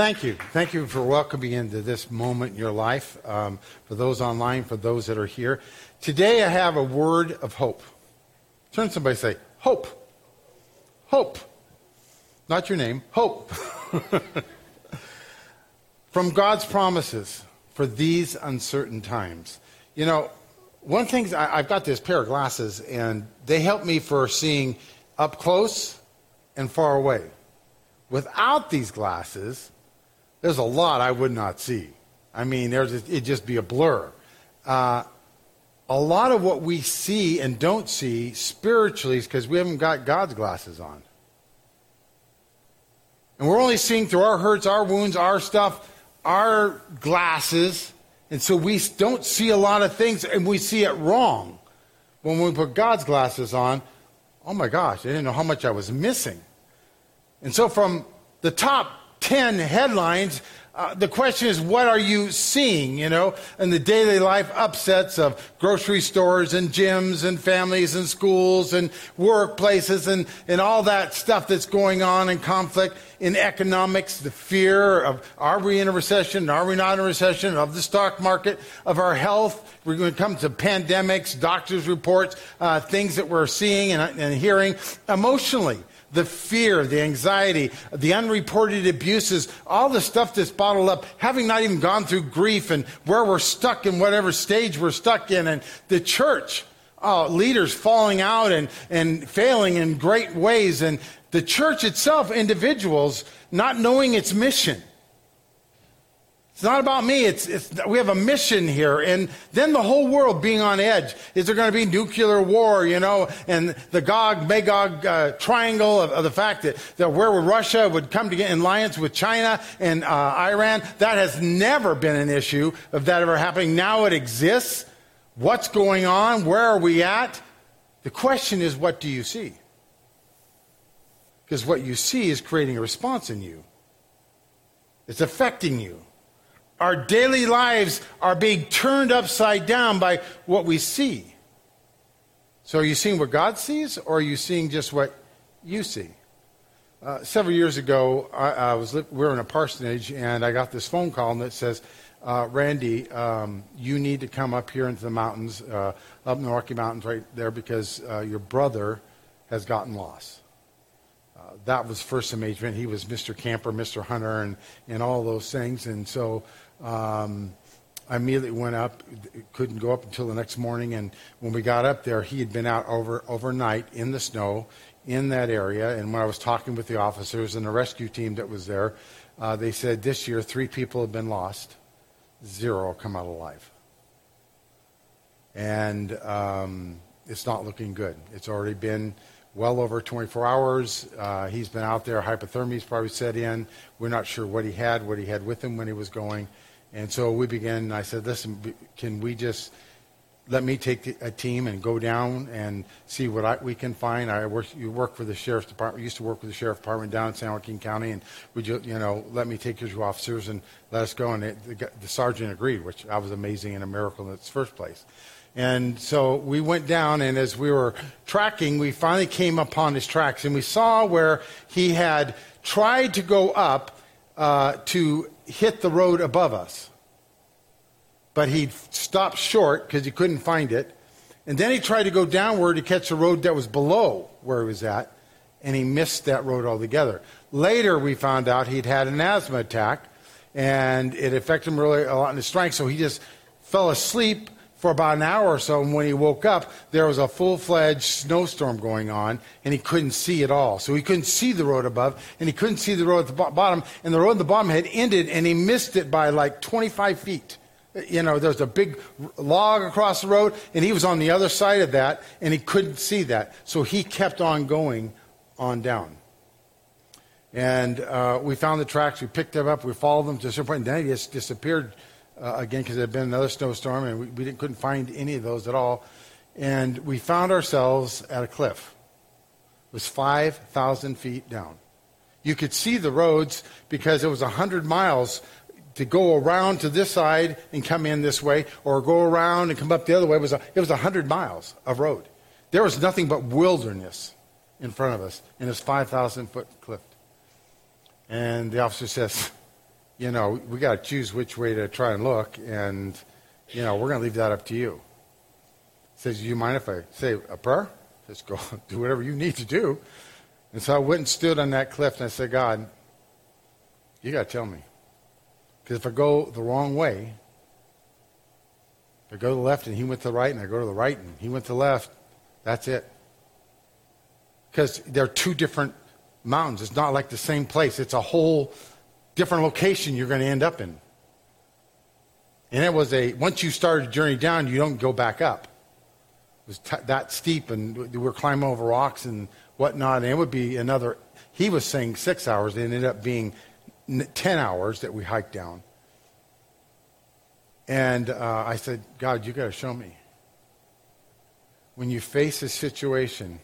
thank you. Thank you for welcoming into this moment in your life. Um, for those online, for those that are here. Today I have a word of hope. Turn to somebody say, Hope. Hope. Not your name, hope. From God's promises for these uncertain times. You know, one thing, I, I've got this pair of glasses, and they help me for seeing up close and far away. Without these glasses, there's a lot I would not see. I mean, there's, it'd just be a blur. Uh, a lot of what we see and don't see spiritually is because we haven't got God's glasses on. And we're only seeing through our hurts, our wounds, our stuff, our glasses. And so we don't see a lot of things and we see it wrong. When we put God's glasses on, oh my gosh, I didn't know how much I was missing. And so from the top 10 headlines, uh, the question is, what are you seeing, you know, in the daily life upsets of grocery stores and gyms and families and schools and workplaces and, and all that stuff that's going on in conflict in economics, the fear of are we in a recession, are we not in a recession, of the stock market, of our health. We're going to come to pandemics, doctors' reports, uh, things that we're seeing and, and hearing emotionally the fear, the anxiety, the unreported abuses, all the stuff that's bottled up, having not even gone through grief and where we're stuck in whatever stage we're stuck in, and the church, oh, leaders falling out and, and failing in great ways, and the church itself, individuals not knowing its mission. It's not about me. It's, it's, we have a mission here. And then the whole world being on edge. Is there going to be nuclear war, you know, and the Gog, Magog uh, triangle of, of, the fact that, that where Russia would come to get in alliance with China and uh, Iran, that has never been an issue of that ever happening. Now it exists. What's going on? Where are we at? The question is, what do you see? Because what you see is creating a response in you. It's affecting you. Our daily lives are being turned upside down by what we see. So, are you seeing what God sees, or are you seeing just what you see? Uh, several years ago, I, I was we were in a parsonage, and I got this phone call that says, uh, "Randy, um, you need to come up here into the mountains, uh, up in the Rocky Mountains, right there, because uh, your brother has gotten lost." That was first engagement. He was Mr. Camper, Mr. Hunter, and, and all those things. And so um, I immediately went up, couldn't go up until the next morning. And when we got up there, he had been out over overnight in the snow in that area. And when I was talking with the officers and the rescue team that was there, uh, they said this year three people have been lost, zero come out alive. And um, it's not looking good. It's already been well over 24 hours. Uh, he's been out there. Hypothermia's probably set in. We're not sure what he had, what he had with him when he was going. And so we began, I said, listen, can we just let me take a team and go down and see what I, we can find. I work, you work for the sheriff's department. used to work with the sheriff's department down in San Joaquin County, and would you, you know, let me take your officers and let us go? And it, the, the, sergeant agreed, which I was amazing and a miracle in its first place. And so we went down, and as we were tracking, we finally came upon his tracks, and we saw where he had tried to go up uh, to hit the road above us. But he stopped short because he couldn't find it. And then he tried to go downward to catch the road that was below where he was at, and he missed that road altogether. Later, we found out he'd had an asthma attack, and it affected him really a lot in his strength, so he just fell asleep for about an hour or so, and when he woke up, there was a full fledged snowstorm going on, and he couldn't see at all. So he couldn't see the road above, and he couldn't see the road at the bottom, and the road at the bottom had ended, and he missed it by like 25 feet. You know, there was a big log across the road, and he was on the other side of that, and he couldn't see that. So he kept on going on down. And uh, we found the tracks, we picked them up, we followed them to a certain point, and then he just disappeared uh, again because there had been another snowstorm and we, we couldn't find any of those at all. And we found ourselves at a cliff. It was 5,000 feet down. You could see the roads because it was 100 miles to go around to this side and come in this way, or go around and come up the other way. It was, a, it was 100 miles of road. There was nothing but wilderness in front of us in this 5,000 foot cliff. And the officer says, you know, we got to choose which way to try and look, and, you know, we're going to leave that up to you. He says, do you mind if I say a prayer? Just go do whatever you need to do. And so I went and stood on that cliff, and I said, God, you got to tell me. Because if I go the wrong way, if I go to the left and he went to the right, and I go to the right and he went to the left, that's it. Because they're two different mountains. It's not like the same place. It's a whole different location you're going to end up in. And it was a, once you started a journey down, you don't go back up. It was t- that steep, and we were climbing over rocks and whatnot, and it would be another, he was saying six hours. It ended up being 10 hours that we hiked down. And uh, I said, God, you got to show me. When you face a situation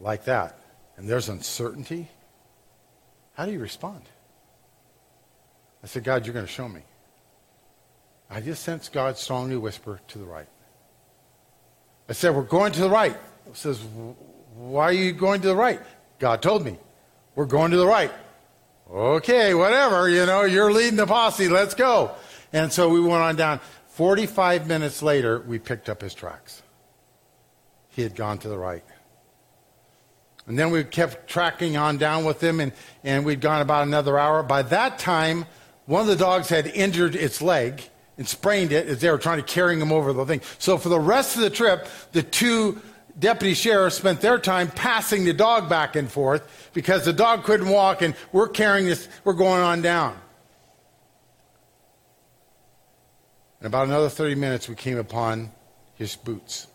like that, and there's uncertainty, how do you respond? I said, God, you're going to show me. I just sensed God strongly whisper to the right. I said, We're going to the right. He says, Why are you going to the right? God told me. We're going to the right. Okay, whatever, you know, you're leading the posse, let's go. And so we went on down. 45 minutes later, we picked up his tracks. He had gone to the right. And then we kept tracking on down with him, and, and we'd gone about another hour. By that time, one of the dogs had injured its leg and sprained it as they were trying to carry him over the thing. So for the rest of the trip, the two deputy sheriffs spent their time passing the dog back and forth because the dog couldn't walk, and we're carrying this, we're going on down. In about another 30 minutes, we came upon his boots.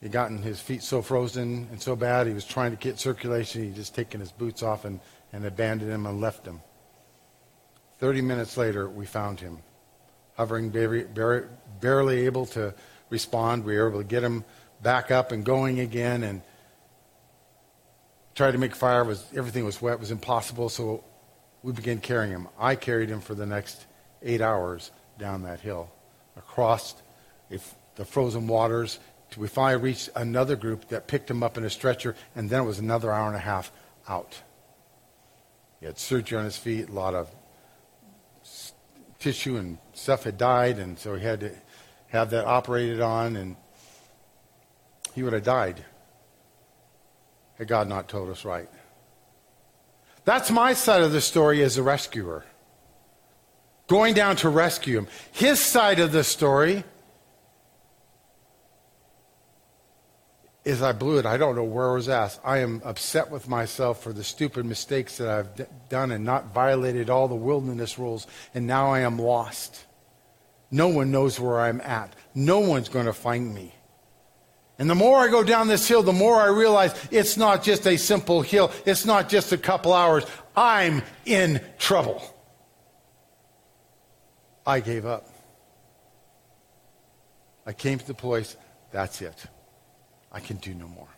He'd gotten his feet so frozen and so bad, he was trying to get circulation. He'd just taken his boots off and, and abandoned him and left him. Thirty minutes later, we found him, hovering, barely, able to respond. We were able to get him back up and going again and tried to make fire. Was, everything was wet. It was impossible, so we began carrying him. I carried him for the next eight hours down that hill, across the frozen waters we finally reached another group that picked him up in a stretcher, and then it was another hour and a half out. He had surgery on his feet, a lot of tissue and stuff had died, and so he had to have that operated on, and he would have died had God not told us right. That's my side of the story as a rescuer. Going down to rescue him. His side of the story is I blew it. I don't know where I was at. I am upset with myself for the stupid mistakes that I've d- done and not violated all the wilderness rules, and now I am lost. No one knows where I'm at. No one's going to find me. And the more I go down this hill, the more I realize it's not just a simple hill. It's not just a couple hours. I'm in trouble. I gave up. I came to the place, that's it. I can do no more.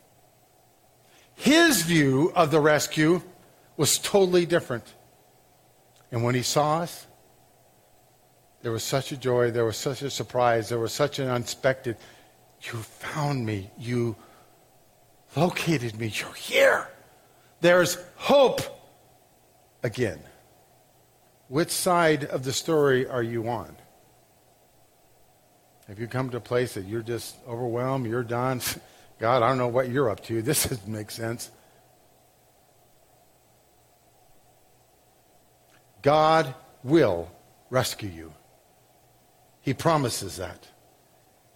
His view of the rescue was totally different. And when he saw us, there was such a joy, there was such a surprise, there was such an unexpected, you found me, you located me, you're here. There's hope again. Which side of the story are you on? Have you come to a place that you're just overwhelmed, you're done? God, I don't know what you're up to. This doesn't make sense. God will rescue you. He promises that.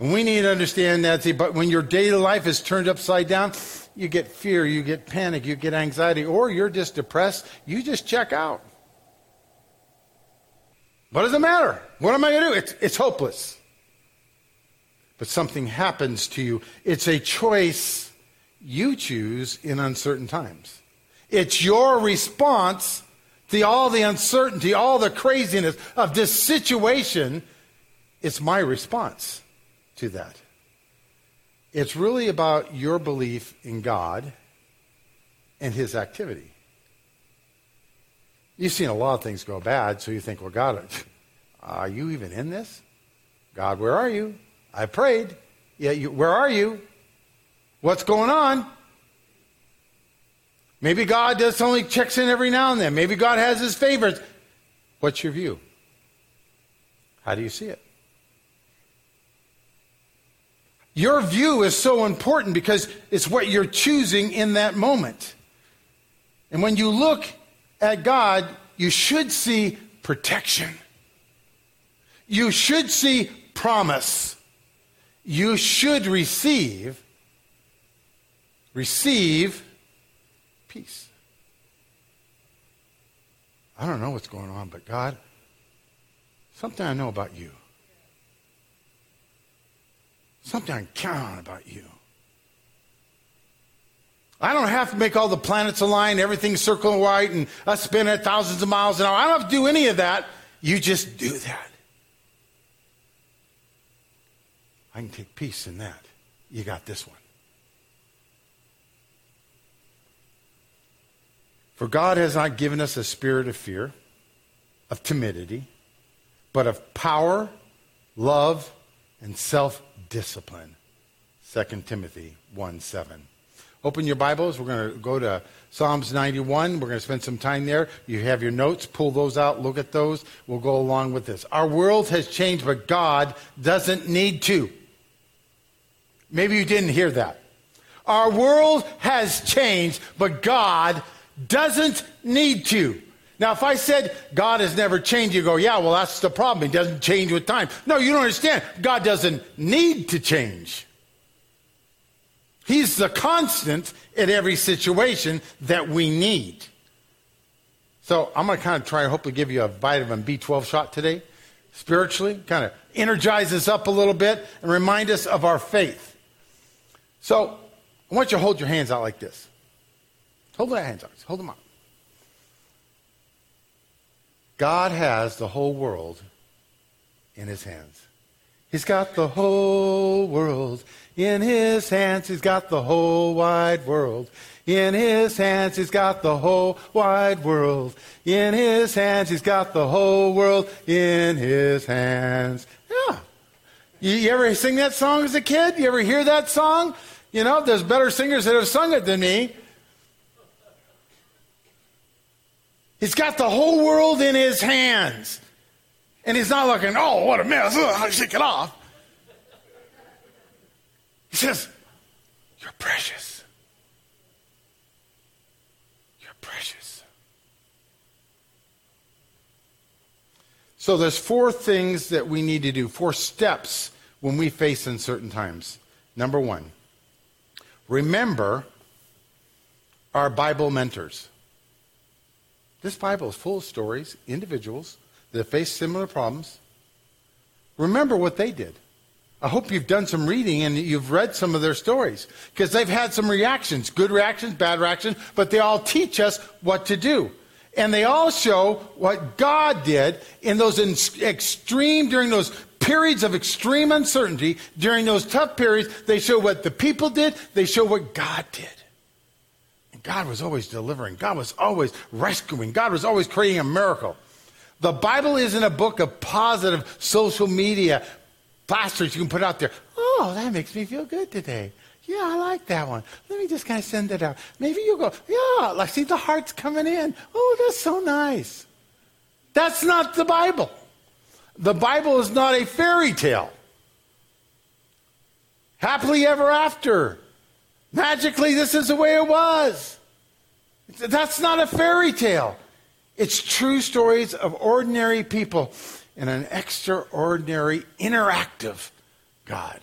And we need to understand that. see, But when your daily life is turned upside down, you get fear, you get panic, you get anxiety, or you're just depressed, you just check out. What does it matter? What am I going to do? It's, it's hopeless but something happens to you. It's a choice you choose in uncertain times. It's your response to all the uncertainty, all the craziness of this situation. It's my response to that. It's really about your belief in God and His activity. You've seen a lot of things go bad, so you think, well, God, are you even in this? God, where are you? I prayed. Yeah, you, where are you? What's going on? Maybe God just only checks in every now and then. Maybe God has his favorites. What's your view? How do you see it? Your view is so important because it's what you're choosing in that moment. And when you look at God, you should see protection. You should see promise. You should receive receive peace. I don't know what's going on, but God, something I know about you. Something I can count on about you. I don't have to make all the planets align, everything circle right, and us spin at thousands of miles an hour. I don't have to do any of that. You just do that. I can take peace in that. You got this one. For God has not given us a spirit of fear, of timidity, but of power, love, and self discipline. 2 Timothy 1 7. Open your Bibles. We're going to go to Psalms 91. We're going to spend some time there. You have your notes. Pull those out. Look at those. We'll go along with this. Our world has changed, but God doesn't need to. Maybe you didn't hear that. Our world has changed, but God doesn't need to. Now, if I said God has never changed, you go, yeah, well, that's the problem. He doesn't change with time. No, you don't understand. God doesn't need to change. He's the constant in every situation that we need. So I'm going to kind of try and hopefully give you a vitamin B12 shot today, spiritually, kind of energize us up a little bit and remind us of our faith. So I want you to hold your hands out like this. Hold their hands out. Hold them up. God has the whole world in his hands. He's got the whole world in his hands. He's got the whole wide world. In his hands, he's got the whole wide world. In his hands, he's got the whole world in his hands. You, you ever sing that song as a kid? You ever hear that song? You know, there's better singers that have sung it than me. He's got the whole world in his hands. And he's not looking, oh, what a mess. Ugh, I'll shake it off. He says, You're precious. You're precious. So there's four things that we need to do, four steps when we face uncertain times. Number one, remember our Bible mentors. This Bible is full of stories, individuals that face similar problems. Remember what they did. I hope you've done some reading and you've read some of their stories because they've had some reactions, good reactions, bad reactions, but they all teach us what to do. And they all show what God did in those extreme, during those periods of extreme uncertainty, during those tough periods, they show what the people did, they show what God did. God was always delivering. God was always rescuing. God was always creating a miracle. The Bible isn't a book of positive social media plasters you can put out there. Oh, that makes me feel good today. Yeah, I like that one. Let me just kind of send it out. Maybe you'll go, yeah, like see the hearts coming in. Oh, that's so nice. That's not the Bible. The Bible is not a fairy tale. Happily ever after. Magically, this is the way it was. That's not a fairy tale. It's true stories of ordinary people and an extraordinary, interactive God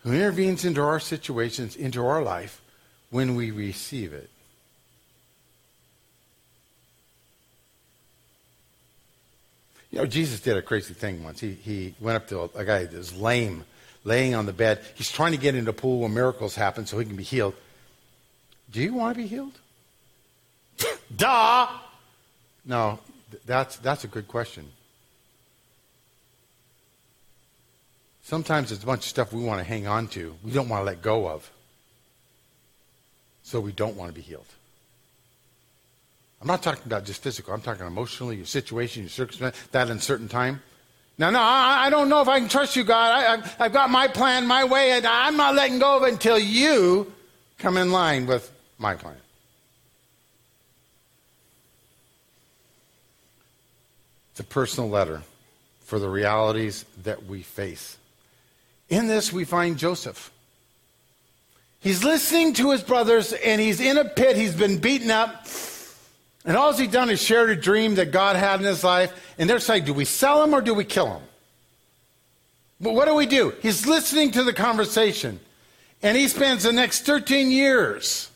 who intervenes into our situations, into our life, when we receive it. You know, Jesus did a crazy thing once. He, he went up to a, guy that was lame laying on the bed. He's trying to get into a pool where miracles happen so he can be healed. Do you want to be healed? Duh! No, that's, that's a good question. Sometimes it's a bunch of stuff we want to hang on to, we don't want to let go of. So we don't want to be healed. I'm not talking about just physical, I'm talking emotionally, your situation, your circumstance, that uncertain time. Now, no, I, I, don't know if I can trust you, God. I, have got my plan, my way, and I'm not letting go of it until you come in line with my plan. It's a personal letter for the realities that we face. In this, we find Joseph. He's listening to his brothers, and he's in a pit. He's been beaten up. And all he's done is shared a dream that God had in his life. And they're saying, do we sell him or do we kill him? But what do we do? He's listening to the conversation. And he spends the next 13 years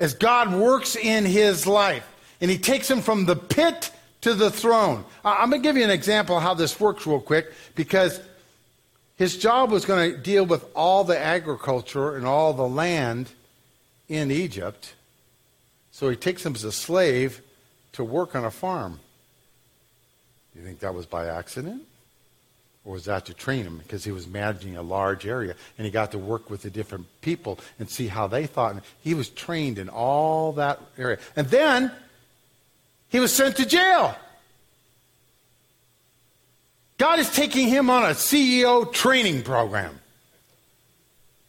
as God works in his life. And he takes him from the pit to the throne. I'm going to give you an example of how this works real quick because his job was going to deal with all the agriculture and all the land in Egypt. So he takes him as a slave to work on a farm. You think that was by accident? Or was that to train him? Because he was managing a large area and he got to work with the different people and see how they thought. And He was trained in all that area. And then he was sent to jail. God is taking him on a CEO training program.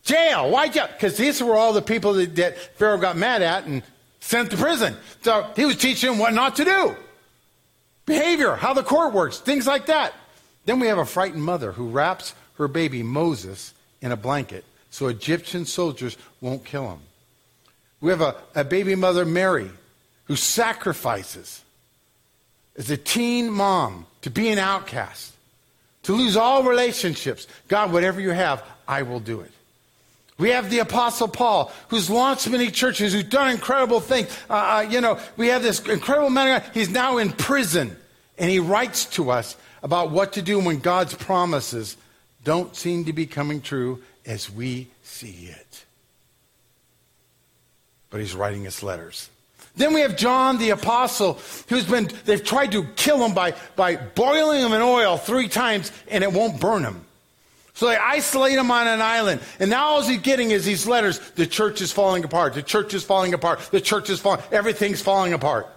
Jail. Why jail? Because these were all the people that, that Pharaoh got mad at and sent to prison. So he was teaching them what not to do. Behavior, how the court works, things like that. Then we have a frightened mother who wraps her baby Moses in a blanket so Egyptian soldiers won't kill him. We have a, a baby mother, Mary, who sacrifices as a teen mom to be an outcast to lose all relationships. God, whatever you have, I will do it. We have the Apostle Paul, who's launched many churches, who's done incredible things. Uh, uh, you know, we have this incredible man. He's now in prison, and he writes to us about what to do when God's promises don't seem to be coming true as we see it. But he's writing us letters. Then we have John the apostle, who's been, they've tried to kill him by, by boiling him in oil three times and it won't burn him. So they isolate him on an island. And now all he's getting is these letters. The church is falling apart. The church is falling apart. The church is falling. Everything's falling apart.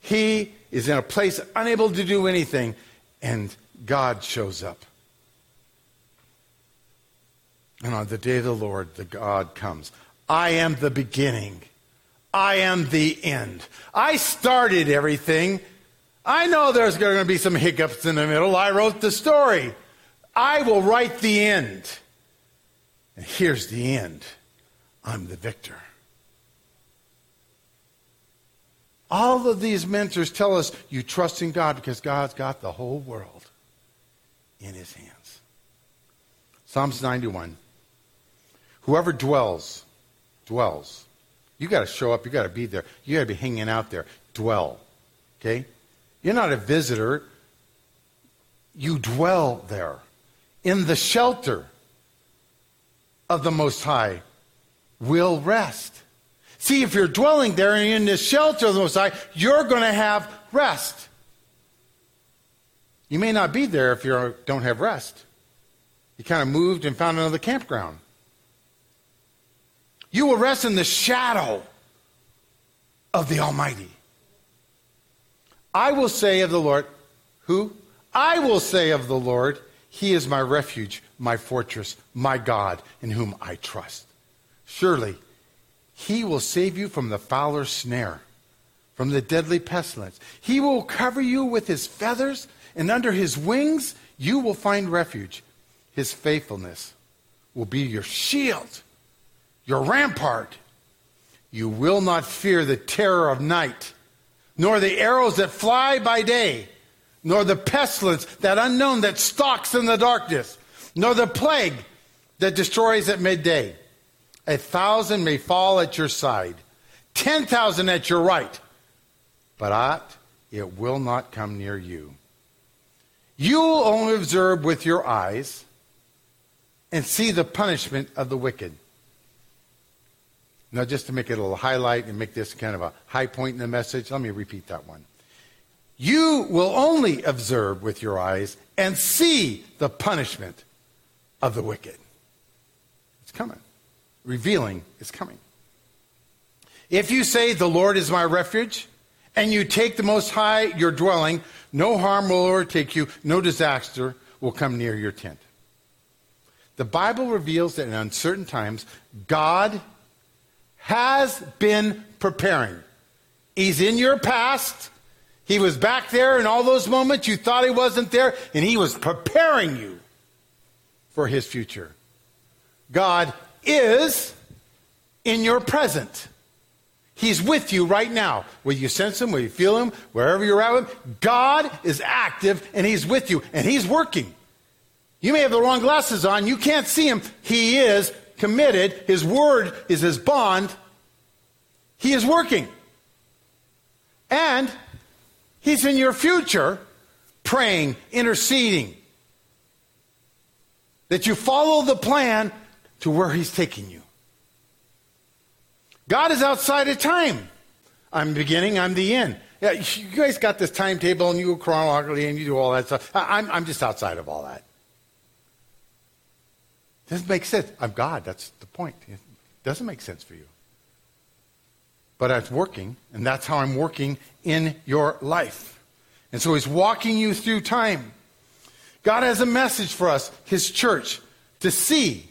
He is in a place unable to do anything, and God shows up. And on the day of the Lord, the God comes. I am the beginning I am the end. I started everything. I know there's going to be some hiccups in the middle. I wrote the story. I will write the end. And here's the end I'm the victor. All of these mentors tell us you trust in God because God's got the whole world in his hands. Psalms 91. Whoever dwells, dwells you got to show up. You got to be there. You got to be hanging out there. Dwell. Okay? You're not a visitor. You dwell there in the shelter of the Most High will rest. See, if you're dwelling there and in the shelter of the Most High, you're going to have rest. You may not be there if you don't have rest. You kind of moved and found another campground. You will rest in the shadow of the Almighty. I will say of the Lord, who? I will say of the Lord, He is my refuge, my fortress, my God, in whom I trust. Surely, He will save you from the fowler's snare, from the deadly pestilence. He will cover you with His feathers, and under His wings you will find refuge. His faithfulness will be your shield your rampart. You will not fear the terror of night, nor the arrows that fly by day, nor the pestilence, that unknown that stalks in the darkness, nor the plague that destroys at midday. A thousand may fall at your side, ten thousand at your right, but it will not come near you. You will only observe with your eyes and see the punishment of the wicked. Now, just to make it a little highlight and make this kind of a high point in the message, let me repeat that one. You will only observe with your eyes and see the punishment of the wicked. It's coming. Revealing is coming. If you say, The Lord is my refuge, and you take the Most High your dwelling, no harm will overtake you, no disaster will come near your tent. The Bible reveals that in uncertain times, God has been preparing. He's in your past. He was back there in all those moments you thought he wasn't there, and he was preparing you for his future. God is in your present. He's with you right now. Will you sense him? Will you feel him? Wherever you're at with him, God is active and he's with you and he's working. You may have the wrong glasses on. You can't see him. He is committed. His word is his bond. He is working. And he's in your future praying, interceding. That you follow the plan to where he's taking you. God is outside of time. I'm beginning, I'm the end. Yeah, you guys got this timetable and you go chronologically and you do all that stuff. I'm, I'm just outside of all that. Doesn't make sense. I'm God. That's the point. It doesn't make sense for you. But it's working, and that's how I'm working in your life. And so He's walking you through time. God has a message for us, His church, to see.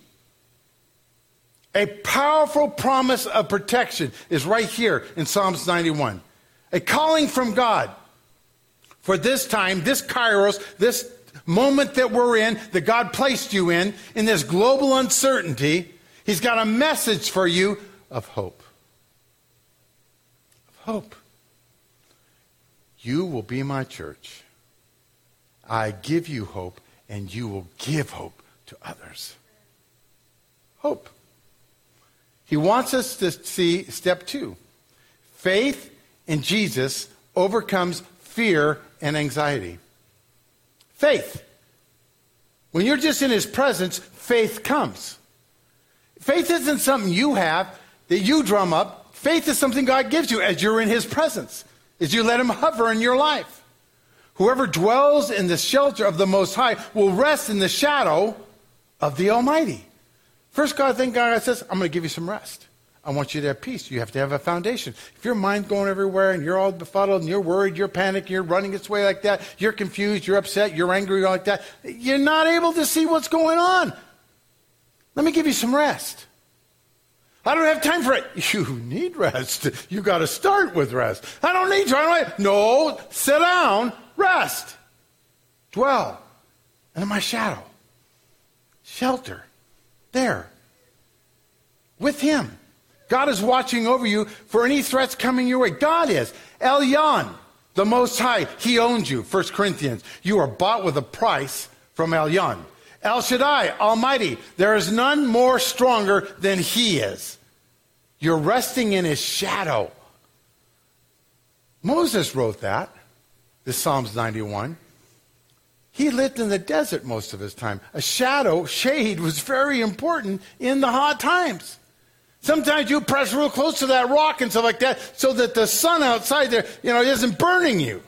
A powerful promise of protection is right here in Psalms 91. A calling from God for this time, this kairos, this moment that we're in, that God placed you in, in this global uncertainty, He's got a message for you of hope. Hope. You will be my church. I give you hope, and you will give hope to others. Hope. He wants us to see step two faith in Jesus overcomes fear and anxiety. Faith. When you're just in his presence, faith comes. Faith isn't something you have that you drum up. Faith is something God gives you as you're in his presence, as you let him hover in your life. Whoever dwells in the shelter of the Most High will rest in the shadow of the Almighty. First, God, thank God, says, I'm going to give you some rest. I want you to have peace. You have to have a foundation. If your mind's going everywhere and you're all befuddled and you're worried, you're panicked, you're running its way like that, you're confused, you're upset, you're angry like that, you're not able to see what's going on. Let me give you some rest. I don't have time for it. You need rest. You got to start with rest. I don't need to. I don't no, sit down, rest, dwell and in my shadow, shelter, there, with Him. God is watching over you for any threats coming your way. God is. Elyon, the Most High, He owns you. 1 Corinthians. You are bought with a price from Elyon. El Shaddai, Almighty. There is none more stronger than He is. You're resting in His shadow. Moses wrote that, this Psalms 91. He lived in the desert most of his time. A shadow, shade, was very important in the hot times. Sometimes you press real close to that rock and stuff like that so that the sun outside there, you know, isn't burning you.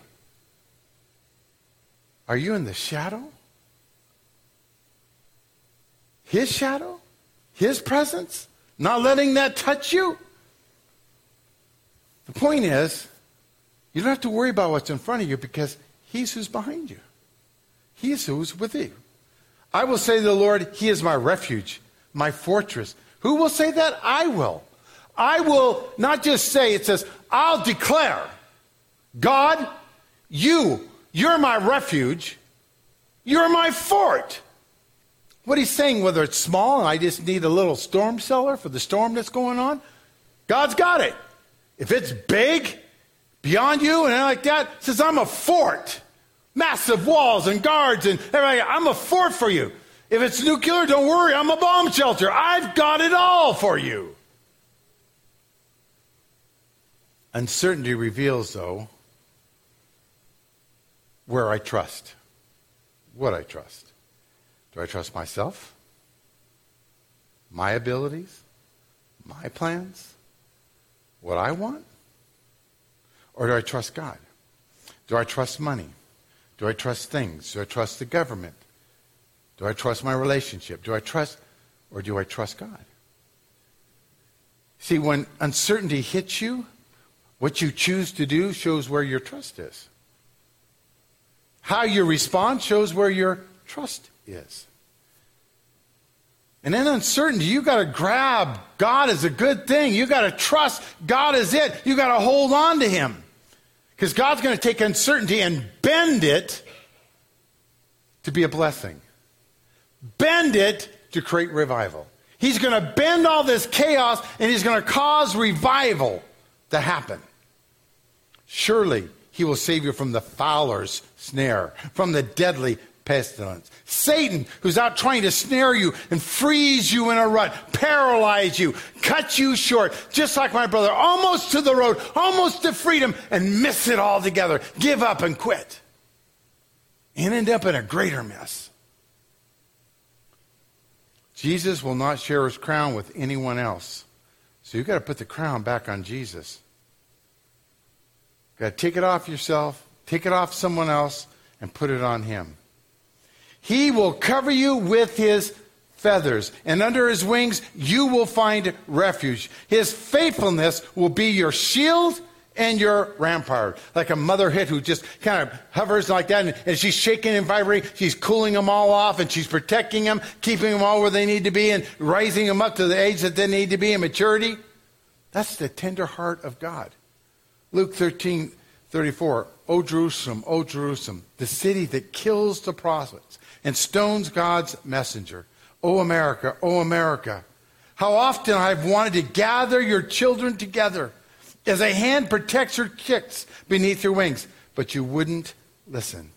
Are you in the shadow? His shadow? His presence? Not letting that touch you? The point is, you don't have to worry about what's in front of you because He's who's behind you. He's who's with you. I will say to the Lord, He is my refuge, my fortress who will say that? I will. I will not just say, it says, I'll declare, God, you, you're my refuge, you're my fort. What he's saying, whether it's small and I just need a little storm cellar for the storm that's going on, God's got it. If it's big, beyond you and like that, says, I'm a fort. Massive walls and guards and everything. I'm a fort for you. If it's nuclear, don't worry, I'm a bomb shelter. I've got it all for you. Uncertainty reveals, though, where I trust. What I trust. Do I trust myself? My abilities? My plans? What I want? Or do I trust God? Do I trust money? Do I trust things? Do I trust the government? Do I trust my relationship? Do I trust, or do I trust God? See, when uncertainty hits you, what you choose to do shows where your trust is. How you respond shows where your trust is. And in uncertainty, you got to grab God is a good thing. You got to trust God is it. You got to hold on to Him. Because God's going to take uncertainty and bend it to be a blessing, bend it to create revival. He's going to bend all this chaos and He's going to cause revival to happen. Surely He will save you from the fowler's snare, from the deadly pestilence. Satan, who's out trying to snare you and freeze you in a rut, paralyze you, cut you short, just like my brother, almost to the road, almost to freedom, and miss it altogether. Give up and quit. And end up in a greater mess. Jesus will not share his crown with anyone else. So you've got to put the crown back on Jesus. You've got to take it off yourself, take it off someone else, and put it on him. He will cover you with his feathers, and under his wings you will find refuge. His faithfulness will be your shield and your rampart. Like a mother hit who just kind of hovers like that, and, and she's shaking and vibrating. She's cooling them all off, and she's protecting them, keeping them all where they need to be, and raising them up to the age that they need to be in maturity. That's the tender heart of God. Luke 13, 34. O Jerusalem, O Jerusalem, the city that kills the prophets and stones God's messenger. O America, O America, how often I've wanted to gather your children together as a hand protects her chicks beneath her wings, but you wouldn't listen.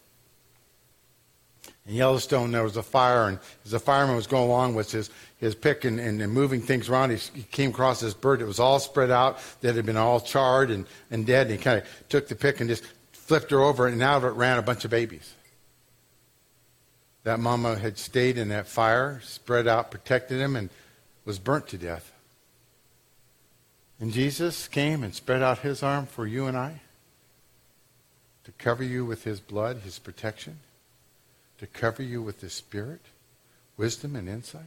In Yellowstone, there was a fire, and as the fireman was going along with his, his pick and, and, and moving things around, he, he, came across this bird that was all spread out, that had been all charred and, and dead, and he kind of took the pick and just flipped her over, and out of it ran a bunch of babies. That mama had stayed in that fire, spread out, protected him, and was burnt to death. And Jesus came and spread out his arm for you and I to cover you with his blood, his protection, to cover you with his spirit, wisdom, and insight,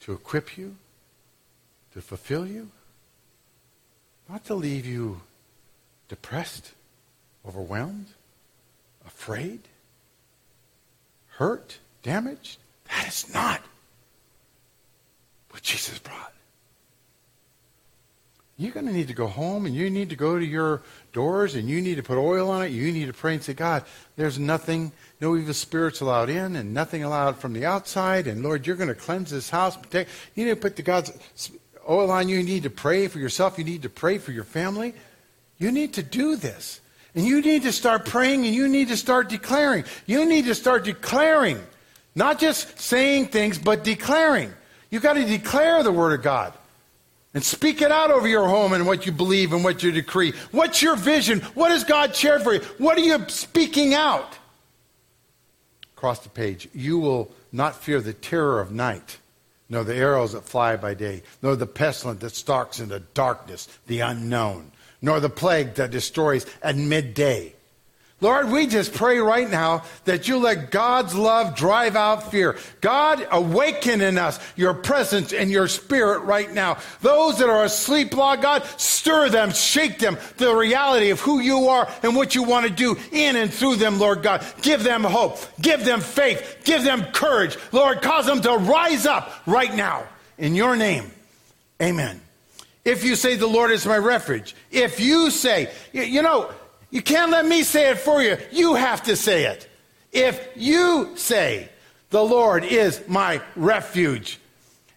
to equip you, to fulfill you, not to leave you depressed, overwhelmed, afraid hurt, damaged. That is not what Jesus brought. You're going to need to go home and you need to go to your doors and you need to put oil on it. You need to pray and say, God, there's nothing, no evil spirits allowed in and nothing allowed from the outside. And Lord, you're going to cleanse this house. You need to put the God's oil on you. You need to pray for yourself. You need to pray for your family. You need to do this. And you need to start praying and you need to start declaring. You need to start declaring. Not just saying things, but declaring. You've got to declare the Word of God. And speak it out over your home and what you believe and what you decree. What's your vision? What has God shared for you? What are you speaking out? Across the page. You will not fear the terror of night, nor the arrows that fly by day, nor the pestilence that stalks in the darkness, the unknown nor the plague that destroys at midday. Lord, we just pray right now that you let God's love drive out fear. God, awaken in us your presence and your spirit right now. Those that are asleep, Lord God, stir them, shake them to the reality of who you are and what you want to do in and through them, Lord God. Give them hope. Give them faith. Give them courage. Lord, cause them to rise up right now. In your name, amen. If you say, The Lord is my refuge. If you say, you know, you can't let me say it for you. You have to say it. If you say, The Lord is my refuge,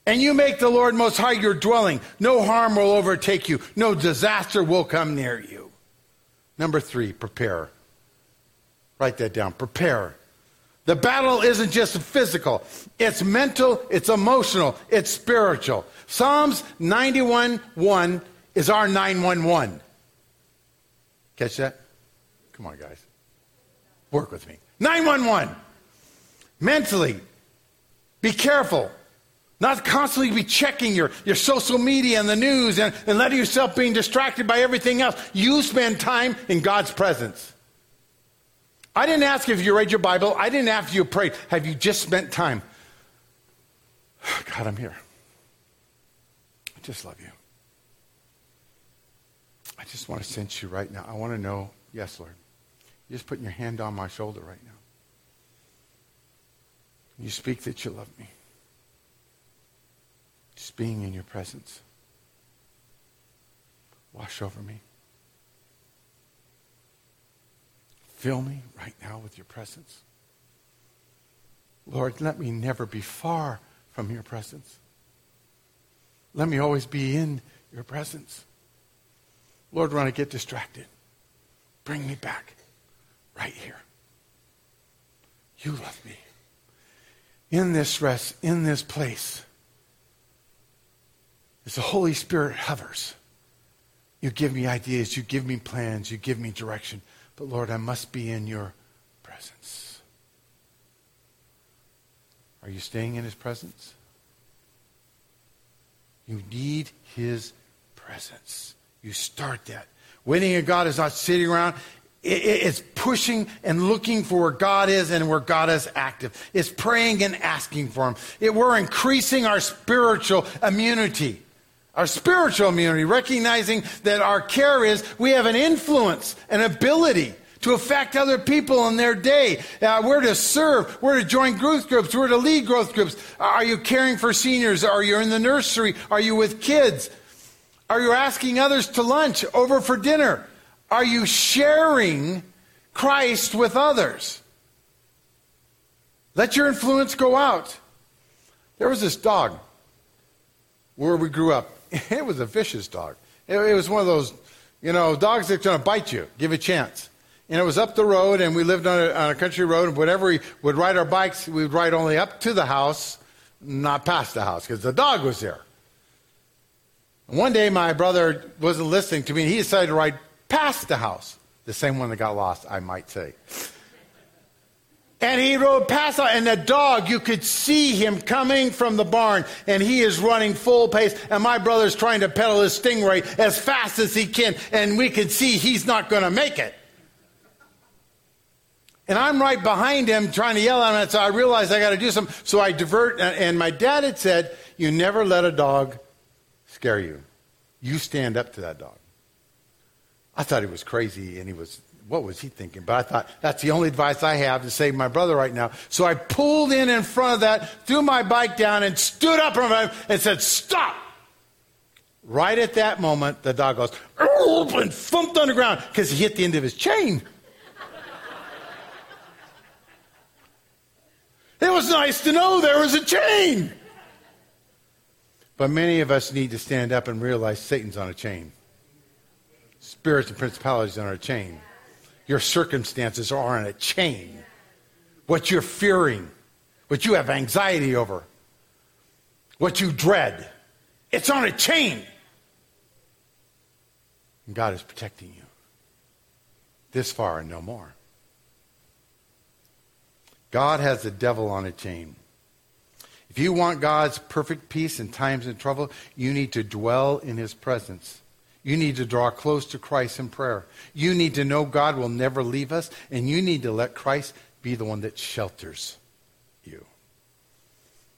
and you make the Lord most high your dwelling, no harm will overtake you, no disaster will come near you. Number three, prepare. Write that down. Prepare. The battle isn't just physical, it's mental, it's emotional, it's spiritual. Psalms 91 1 is our 911. Catch that? Come on, guys. Work with me. 911. Mentally, be careful. Not constantly be checking your, your social media and the news and, and letting yourself being distracted by everything else. You spend time in God's presence. I didn't ask if you read your Bible. I didn't ask if you prayed. Have you just spent time? God, I'm here just love you. I just want to sense you right now. I want to know, yes, Lord. You're just putting your hand on my shoulder right now. You speak that you love me. Just being in your presence. Wash over me. Fill me right now with your presence. Lord, let me never be far from your presence. Let me always be in your presence. Lord, when I get distracted, bring me back right here. You love me. In this rest, in this place, as the Holy Spirit hovers, you give me ideas, you give me plans, you give me direction. But Lord, I must be in your presence. Are you staying in his presence? You need his presence. You start that. Waiting on God is not sitting around. It's pushing and looking for where God is and where God is active. It's praying and asking for Him. It, we're increasing our spiritual immunity. Our spiritual immunity, recognizing that our care is we have an influence, an ability to affect other people in their day. Uh, we're to serve. We're to join growth groups. We're to lead growth groups. Are you caring for seniors? Are you in the nursery? Are you with kids? Are you asking others to lunch, over for dinner? Are you sharing Christ with others? Let your influence go out. There was this dog where we grew up. It was a vicious dog. It, was one of those, you know, dogs that's going to bite you. Give it a chance and it was up the road, and we lived on a, on a country road. And whenever we would ride our bikes, we would ride only up to the house, not past the house, because the dog was there. One day, my brother wasn't listening to me, and he decided to ride past the house, the same one that got lost, I might say. And he rode past, and the dog, you could see him coming from the barn, and he is running full pace. And my brother's trying to pedal his stingray as fast as he can, and we can see he's not going to make it. And I'm right behind him trying to yell at him. And so I realized I got to do something. So I divert. And my dad had said, You never let a dog scare you. You stand up to that dog. I thought he was crazy and he was, what was he thinking? But I thought, that's the only advice I have to save my brother right now. So I pulled in in front of that, threw my bike down, and stood up and said, Stop! Right at that moment, the dog goes, and thumped on the ground because he hit the end of his chain. It was nice to know there was a chain. But many of us need to stand up and realize Satan's on a chain. Spirits and principalities are on a chain. Your circumstances are on a chain. What you're fearing, what you have anxiety over, what you dread, it's on a chain. And God is protecting you. This far and no more. God has the devil on a chain. If you want God's perfect peace in times of trouble, you need to dwell in his presence. You need to draw close to Christ in prayer. You need to know God will never leave us, and you need to let Christ be the one that shelters you.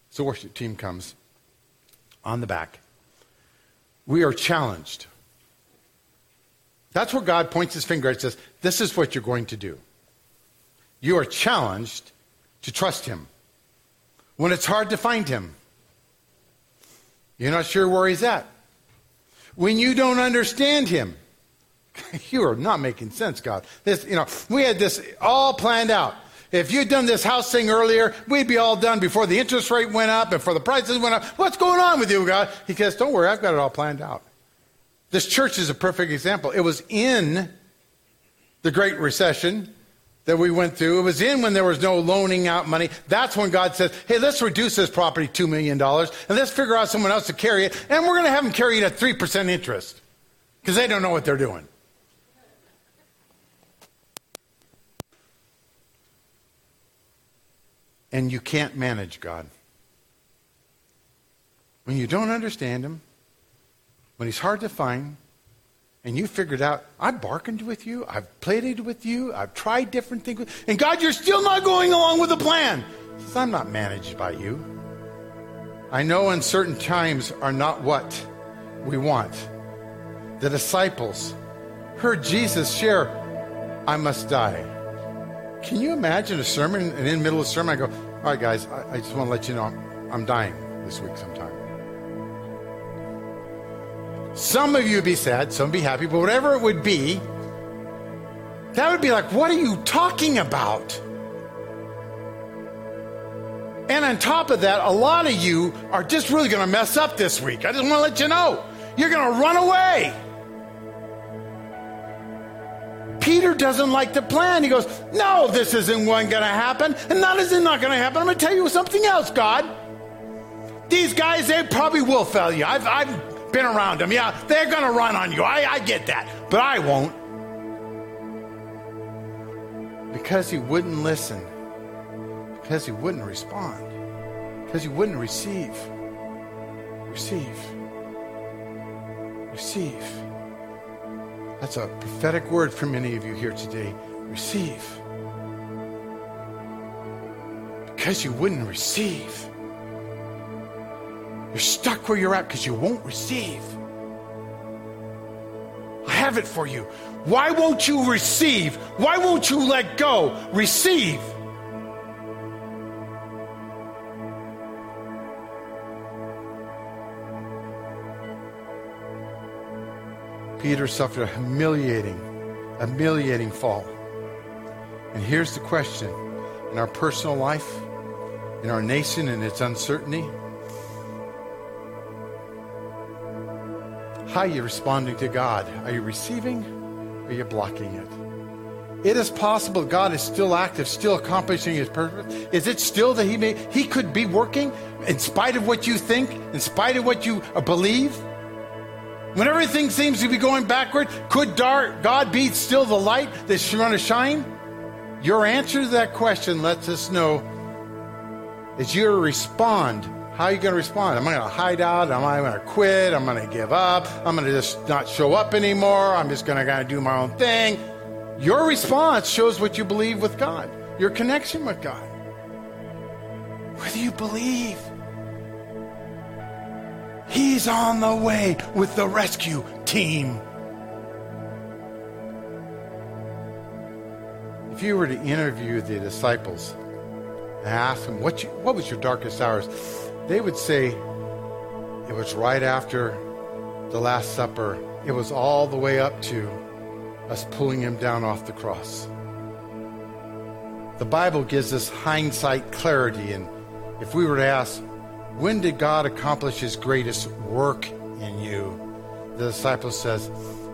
So, worship team comes on the back. We are challenged. That's where God points his finger and says, This is what you're going to do. You are challenged to trust Him. When it's hard to find Him, you're not sure where He's at. When you don't understand Him, you are not making sense, God. This, you know, we had this all planned out. If you'd done this house thing earlier, we'd be all done before the interest rate went up before the prices went up. What's going on with you, God? He says, Don't worry, I've got it all planned out. This church is a perfect example. It was in the Great Recession that we went through. It was in when there was no loaning out money. That's when God says, hey, let's reduce this property $2 million and let's figure out someone else to carry it. And we're going to have them carry it at 3% interest because they don't know what they're doing. And you can't manage God. When you don't understand Him, when He's hard to find, and you figured out, I bargained with you, I've pleaded with you, I've tried different things, and God, you're still not going along with the plan. He says, I'm not managed by you. I know uncertain times are not what we want. The disciples heard Jesus share, I must die. Can you imagine a sermon, and in the middle of the sermon, I go, All right, guys, I, I just want to let you know I'm, I'm dying this week sometime. Some of you would be sad, some would be happy, but whatever it would be, that would be like, what are you talking about? And on top of that, a lot of you are just really going to mess up this week. I just want to let you know. You're going to run away. Peter doesn't like the plan. He goes, No, this isn't going to happen. And that is not not going to happen. I'm going to tell you something else, God. These guys, they probably will fail you. I've, I've been around them. Yeah, they're going to run on you. I, I get that. But I won't. Because he wouldn't listen because he wouldn't respond, because he wouldn't receive. Receive. Receive. That's a prophetic word for many of you here today. Receive. Because you wouldn't receive. You're stuck where you're at because you won't receive. I have it for you. Why won't you receive? Why won't you let go? Receive. Peter suffered a humiliating, humiliating fall. And here's the question in our personal life, in our nation and its uncertainty, how are you responding to God? Are you receiving? Or are you blocking it? It is possible God is still active, still accomplishing his purpose. Is it still that he may he could be working in spite of what you think, in spite of what you believe? When everything seems to be going backward, could God be still the light that's going to shine? Your answer to that question lets us know is you respond. How are you going to respond? Am I going to hide out? Am I going to quit? I'm going to give up? I'm going to just not show up anymore. I'm just going to kind of do my own thing. Your response shows what you believe with God, your connection with God. Whether you believe He's on the way with the rescue team. If you were to interview the disciples and ask them, what, you, what was your darkest hours? They would say, it was right after the Last Supper. It was all the way up to us pulling him down off the cross. The Bible gives us hindsight clarity, and if we were to ask, when did God accomplish his greatest work in you? The disciple says,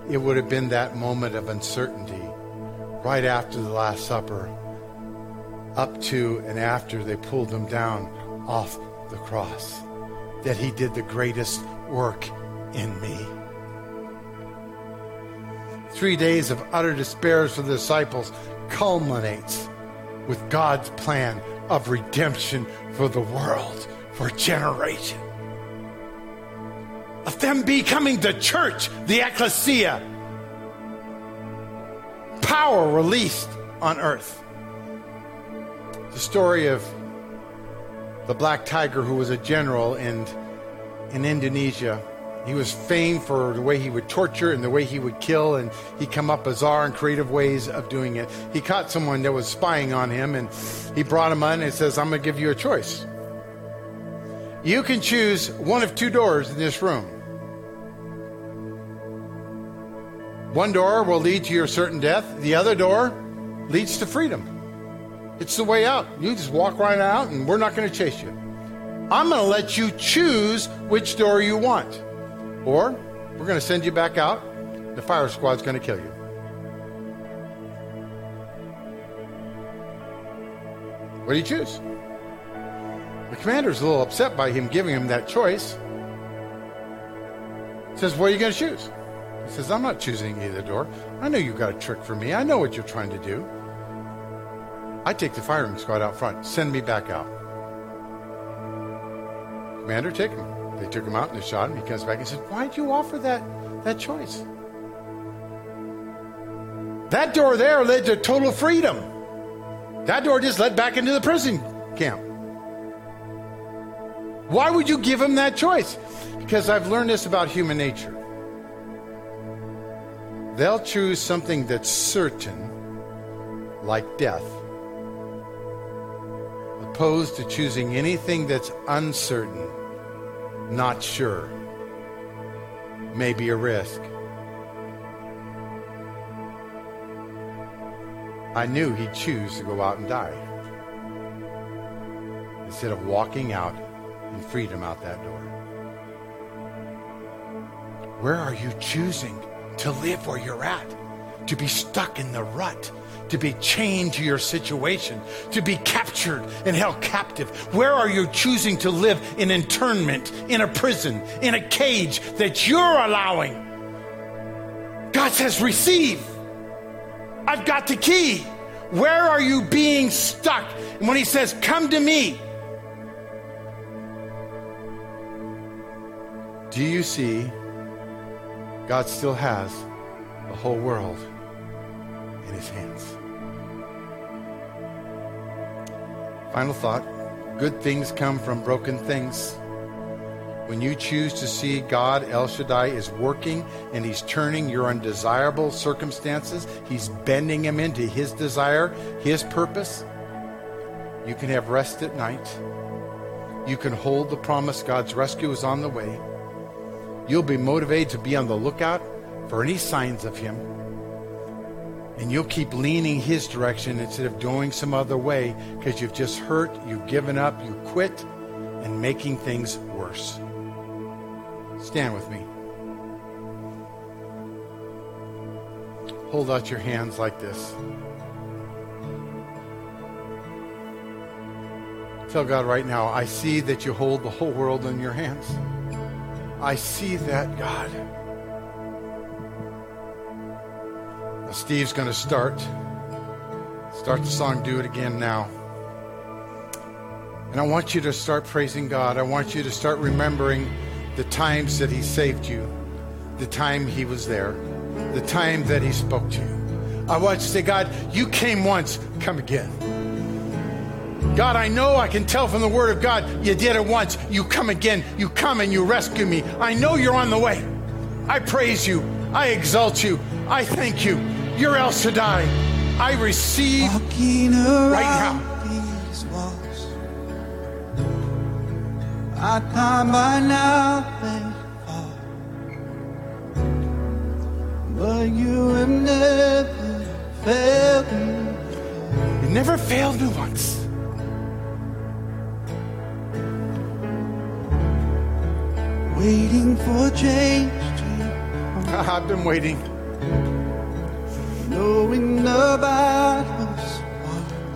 it would have been that moment of uncertainty right after the Last Supper, up to and after they pulled him down off the cross, that he did the greatest work in me. Three days of utter despair for the disciples culminates with God's plan of redemption for the world for generation. Of them becoming the church, the ecclesia. Power released on earth. The story of the black tiger who was a general in, in Indonesia. He was famed for the way he would torture and the way he would kill, and he come up bizarre and creative ways of doing it. He caught someone that was spying on him, and he brought him on and says, I'm going to give you a choice. You can choose one of two doors in this room. One door will lead to your certain death, the other door leads to freedom. It's the way out. You just walk right out, and we're not going to chase you. I'm going to let you choose which door you want. Or we're going to send you back out. The fire squad's going to kill you. What do you choose? The commander's a little upset by him giving him that choice. Says, What are you going to choose? He says, I'm not choosing either door. I know you got a trick for me. I know what you're trying to do. I take the firing squad out front. Send me back out. Commander, take him. They took him out and they shot him. He comes back and says, Why'd you offer that, that choice? That door there led to total freedom. That door just led back into the prison camp. Why would you give him that choice? Because I've learned this about human nature. They'll choose something that's certain, like death, opposed to choosing anything that's uncertain, not sure. may be a risk. I knew he'd choose to go out and die instead of walking out in freedom out that door. Where are you choosing to live where you're at? To be stuck in the rut? To be chained to your situation? To be captured and held captive? Where are you choosing to live in internment, in a prison, in a cage that you're allowing? God says, receive. I've got the key. Where are you being stuck? And when he says, Come to me, do you see God still has the whole world in his hands? Final thought good things come from broken things. When you choose to see God, El Shaddai is working and He's turning your undesirable circumstances, He's bending them into His desire, His purpose, you can have rest at night. You can hold the promise God's rescue is on the way. You'll be motivated to be on the lookout for any signs of Him. And you'll keep leaning His direction instead of going some other way because you've just hurt, you've given up, you quit, and making things worse. Stand with me. Hold out your hands like this. Tell God right now, I see that you hold the whole world in your hands. I see that, God. Steve's going to start. Start the song, Do It Again Now. And I want you to start praising God. I want you to start remembering the times that He saved you, the time He was there, the time that He spoke to you. I want you to say, God, you came once, come again. God, I know I can tell from the Word of God, you did it once, you come again, you come and you rescue me. I know you're on the way. I praise you, I exalt you, I thank you. You're El Shaddai. I receive right now. Our time by now fall, but you have never failed me. You never failed me once. Waiting for change to I've been waiting. Knowing the battles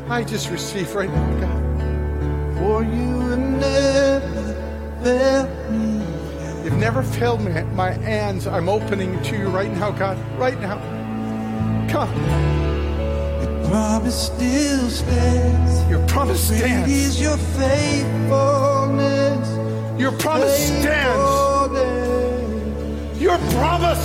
I just receive right now, God. for you have never failed me. You've never failed me. My hands, I'm opening to you right now, God. Right now. Come. Your promise still stands. Your promise Great stands. is your faithfulness. Your promise stands. Faithfulness. Your promise